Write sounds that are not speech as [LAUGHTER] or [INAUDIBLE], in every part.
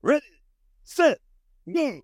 Ready, set, go.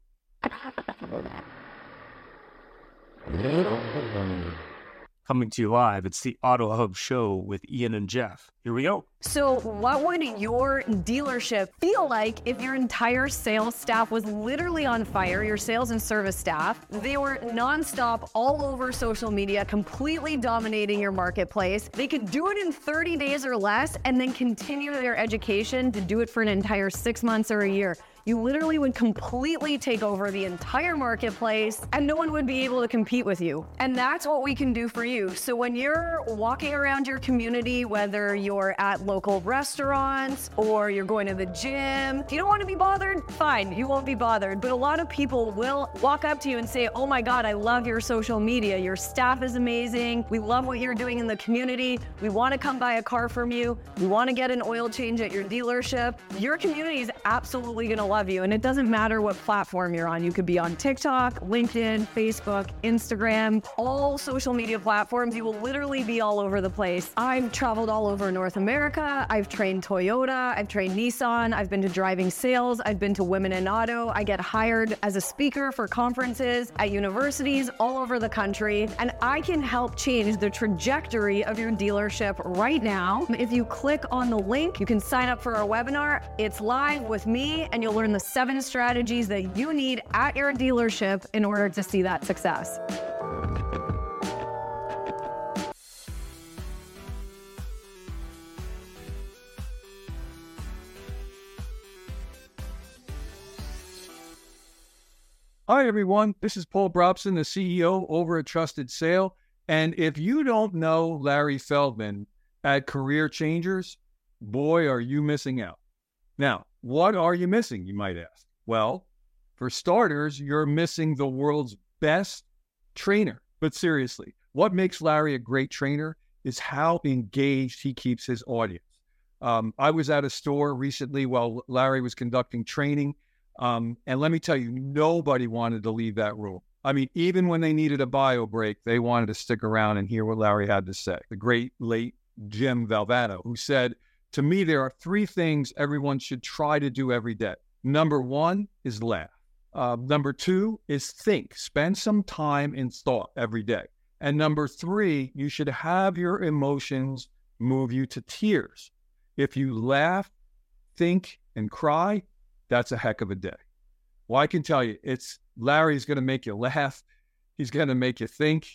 Coming to you live, it's the Auto Hub Show with Ian and Jeff. Here we go. So, what would your dealership feel like if your entire sales staff was literally on fire? Your sales and service staff, they were nonstop all over social media, completely dominating your marketplace. They could do it in 30 days or less and then continue their education to do it for an entire six months or a year you literally would completely take over the entire marketplace and no one would be able to compete with you. And that's what we can do for you. So when you're walking around your community, whether you're at local restaurants or you're going to the gym, if you don't want to be bothered, fine, you won't be bothered. But a lot of people will walk up to you and say, Oh my God, I love your social media. Your staff is amazing. We love what you're doing in the community. We want to come buy a car from you. We want to get an oil change at your dealership. Your community is absolutely going to love you. And it doesn't matter what platform you're on. You could be on TikTok, LinkedIn, Facebook, Instagram, all social media platforms. You will literally be all over the place. I've traveled all over North America. I've trained Toyota. I've trained Nissan. I've been to driving sales. I've been to women in auto. I get hired as a speaker for conferences at universities all over the country. And I can help change the trajectory of your dealership right now. If you click on the link, you can sign up for our webinar. It's live with me, and you'll learn the seven strategies that you need at your dealership in order to see that success. Hi, everyone. This is Paul Brobson, the CEO over at Trusted Sale. And if you don't know Larry Feldman at Career Changers, boy, are you missing out. Now, what are you missing, you might ask? Well, for starters, you're missing the world's best trainer. But seriously, what makes Larry a great trainer is how engaged he keeps his audience. Um, I was at a store recently while Larry was conducting training. Um, and let me tell you, nobody wanted to leave that room. I mean, even when they needed a bio break, they wanted to stick around and hear what Larry had to say. The great late Jim Valvano, who said, to me, there are three things everyone should try to do every day. Number one is laugh. Uh, number two is think. Spend some time in thought every day. And number three, you should have your emotions move you to tears. If you laugh, think, and cry, that's a heck of a day. Well, I can tell you, it's Larry's going to make you laugh. He's going to make you think.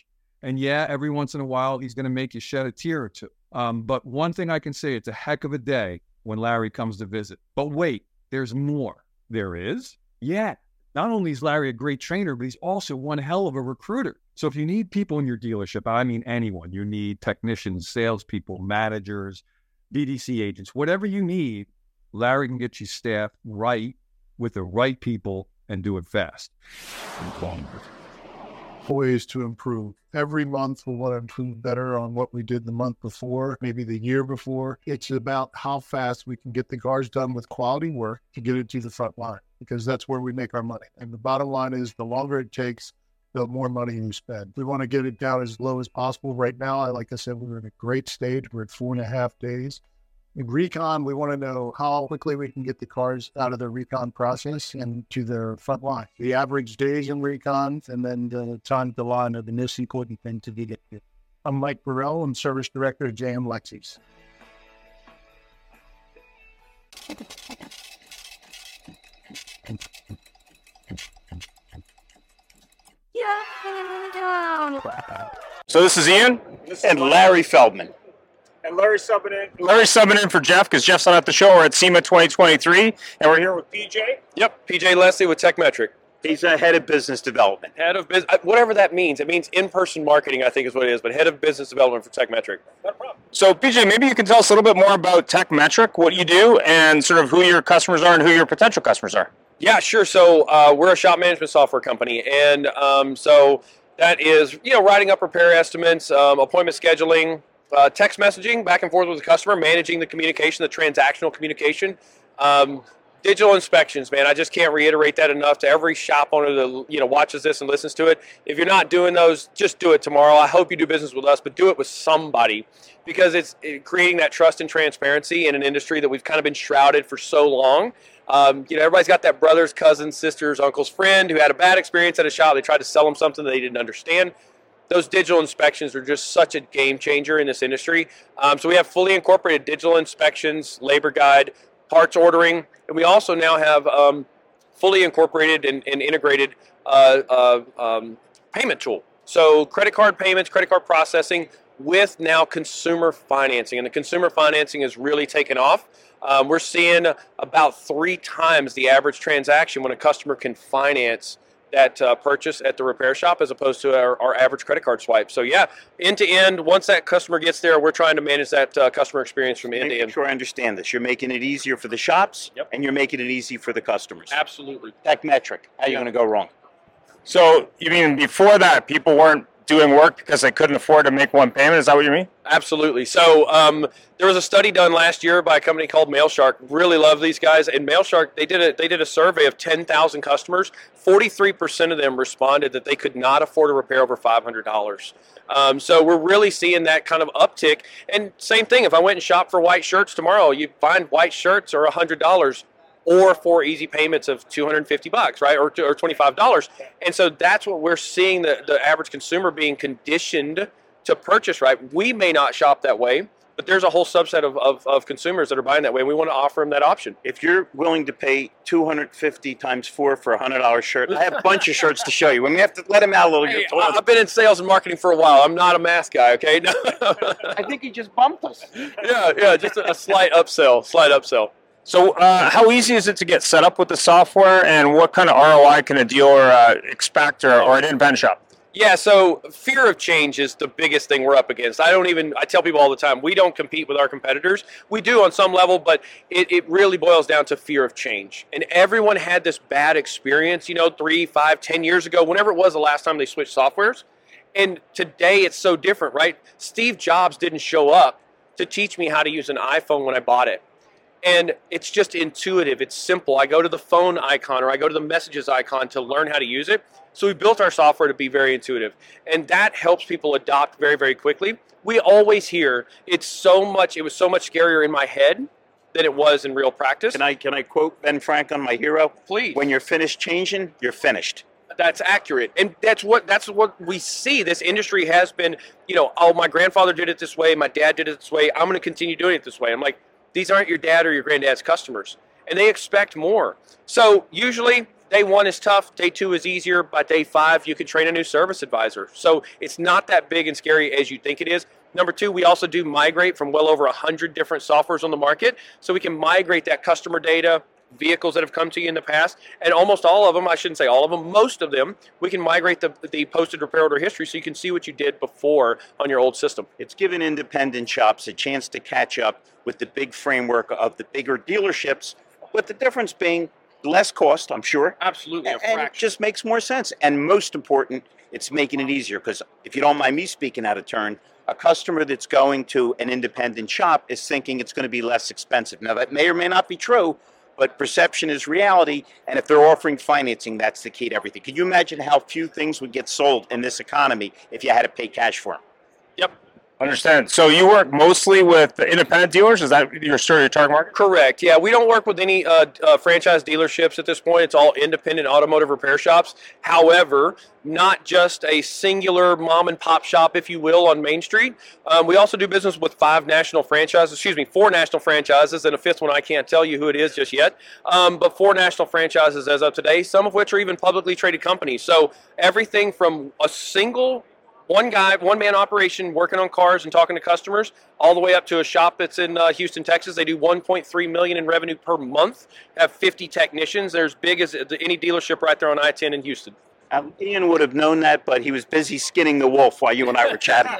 And yeah, every once in a while, he's going to make you shed a tear or two. Um, but one thing I can say, it's a heck of a day when Larry comes to visit. But wait, there's more. There is? Yeah. Not only is Larry a great trainer, but he's also one hell of a recruiter. So if you need people in your dealership, I mean anyone, you need technicians, salespeople, managers, BDC agents, whatever you need, Larry can get you staffed right with the right people and do it fast ways to improve. Every month we want to improve better on what we did the month before, maybe the year before. It's about how fast we can get the cars done with quality work to get it to the front line because that's where we make our money. And the bottom line is the longer it takes, the more money you spend. We want to get it down as low as possible. Right now, like I said, we're in a great stage. We're at four and a half days. In recon, we want to know how quickly we can get the cars out of the recon process and to their front line. The average days in recon and then the time to line are the most important thing to get to. I'm Mike Burrell. I'm Service Director at JM Lexus. So this is Ian and Larry Feldman. And Larry subbing in. Larry subbing in for Jeff because Jeff's not at the show. We're at SEMA 2023, and we're here with PJ. Yep, PJ Leslie with Tekmetric. He's a head of business development. Head of business, whatever that means. It means in-person marketing, I think is what it is. But head of business development for Tekmetric. No problem. So PJ, maybe you can tell us a little bit more about Tekmetric, what you do, and sort of who your customers are and who your potential customers are. Yeah, sure. So uh, we're a shop management software company, and um, so that is you know writing up repair estimates, um, appointment scheduling, uh, text messaging back and forth with the customer, managing the communication, the transactional communication. Um, digital inspections, man. I just can't reiterate that enough to every shop owner that you know watches this and listens to it. If you're not doing those, just do it tomorrow. I hope you do business with us, but do it with somebody because it's creating that trust and transparency in an industry that we've kind of been shrouded for so long. Um, you know, everybody's got that brother's, cousin, sister's, uncle's friend who had a bad experience at a shop. They tried to sell them something that they didn't understand those digital inspections are just such a game changer in this industry. Um, so we have fully incorporated digital inspections, labor guide, parts ordering, and we also now have um, fully incorporated and, and integrated uh, uh, um, payment tool. So credit card payments, credit card processing with now consumer financing, and the consumer financing has really taken off. Um, we're seeing about three times the average transaction when a customer can finance that uh, purchase at the repair shop as opposed to our, our, average credit card swipe. So yeah, end to end. Once that customer gets there, we're trying to manage that uh, customer experience from end to end. Sure, I understand this. You're making it easier for the shops, yep. and you're making it easy for the customers. Absolutely. Tekmetric. How are you going to go wrong? So you mean before that, people weren't doing work because they couldn't afford to make one payment? Is that what you mean? Absolutely. So um, there was a study done last year by a company called MailShark. Really love these guys. And MailShark, they did a they did a survey of 10,000 customers. 43% of them responded that they could not afford a repair over $500. Um, so we're really seeing that kind of uptick. And same thing, if I went and shopped for white shirts tomorrow, you find white shirts are $100 or for easy payments of 250 bucks, right, or, or 25 dollars. And so that's what we're seeing the, the average consumer being conditioned to purchase, right? We may not shop that way, but there's a whole subset of, of, of, consumers that are buying that way, and we want to offer them that option. If you're willing to pay 250 times four for a hundred dollar shirt, I have a bunch of shirts to show you. When we have to let him out a little. Hey, I've been in sales and marketing for a while. I'm not a math guy, okay? [LAUGHS] I think he just bumped us. Yeah, yeah, just a, a slight upsell, slight upsell. So, uh, how easy is it to get set up with the software, and what kind of ROI can a dealer uh, expect or, or an independent shop? Yeah, so fear of change is the biggest thing we're up against. I don't even, I tell people all the time, we don't compete with our competitors. We do on some level, but it, it really boils down to fear of change. And everyone had this bad experience, you know, three, five, ten years ago, whenever it was the last time they switched softwares. And today it's so different, right? Steve Jobs didn't show up to teach me how to use an iPhone when I bought it and it's just intuitive. It's simple. I go to the phone icon or i go to the messages icon to learn how to use it. So we built our software to be very intuitive. And that helps people adopt very very quickly. We always hear it's so much it was so much scarier in my head than it was in real practice. Can i can i quote Ben Franklin my hero? Please. When you're finished changing you're finished. That's accurate. And that's what that's what we see. This industry has been you know oh my grandfather did it this way my dad did it this way i'm going to continue doing it this way. I'm like these aren't your dad or your granddad's customers, and they expect more. So usually, day one is tough, day two is easier. By day five, you can train a new service advisor. So it's not that big and scary as you think it is. Number two, we also do migrate from well over 100 different softwares on the market. So we can migrate that customer data, vehicles that have come to you in the past, and almost all of them, I shouldn't say all of them, most of them, we can migrate the, the posted repair order history so you can see what you did before on your old system. It's given independent shops a chance to catch up with the big framework of the bigger dealerships, with the difference being less cost, I'm sure. Absolutely, and it just makes more sense. And most important, it's making it easier because if you don't mind me speaking out of turn, a customer that's going to an independent shop is thinking it's going to be less expensive. Now, that may or may not be true, but perception is reality. And if they're offering financing, that's the key to everything. Can you imagine how few things would get sold in this economy if you had to pay cash for them? Understand. So you work mostly with independent dealers? Is that your sort of target market? Correct. Yeah, we don't work with any uh, uh, franchise dealerships at this point. It's all independent automotive repair shops. However, not just a singular mom and pop shop, if you will, on Main Street. Um, we also do business with five national franchises. Excuse me, four national franchises, and a fifth one I can't tell you who it is just yet. Um, but four national franchises as of today, some of which are even publicly traded companies. So everything from a single one guy, one man operation working on cars and talking to customers, all the way up to a shop that's in uh, Houston, Texas. They do 1.3 million in revenue per month. Have 50 technicians. They're as big as any dealership right there on I-10 in Houston. Um, Ian would have known that, but he was busy skinning the wolf while you and I were chatting.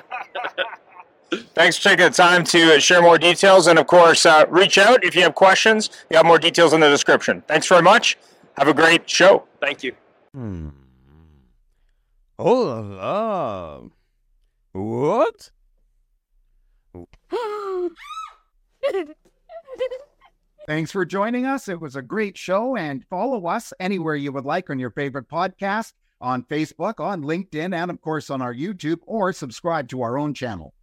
[LAUGHS] Thanks for taking the time to share more details. And of course, uh, reach out if you have questions. You have more details in the description. Thanks very much. Have a great show. Thank you. Hmm. Oh. What? [LAUGHS] Thanks for joining us. It was a great show, and follow us anywhere you would like on your favorite podcast on Facebook, on LinkedIn, and of course on our YouTube, or subscribe to our own channel.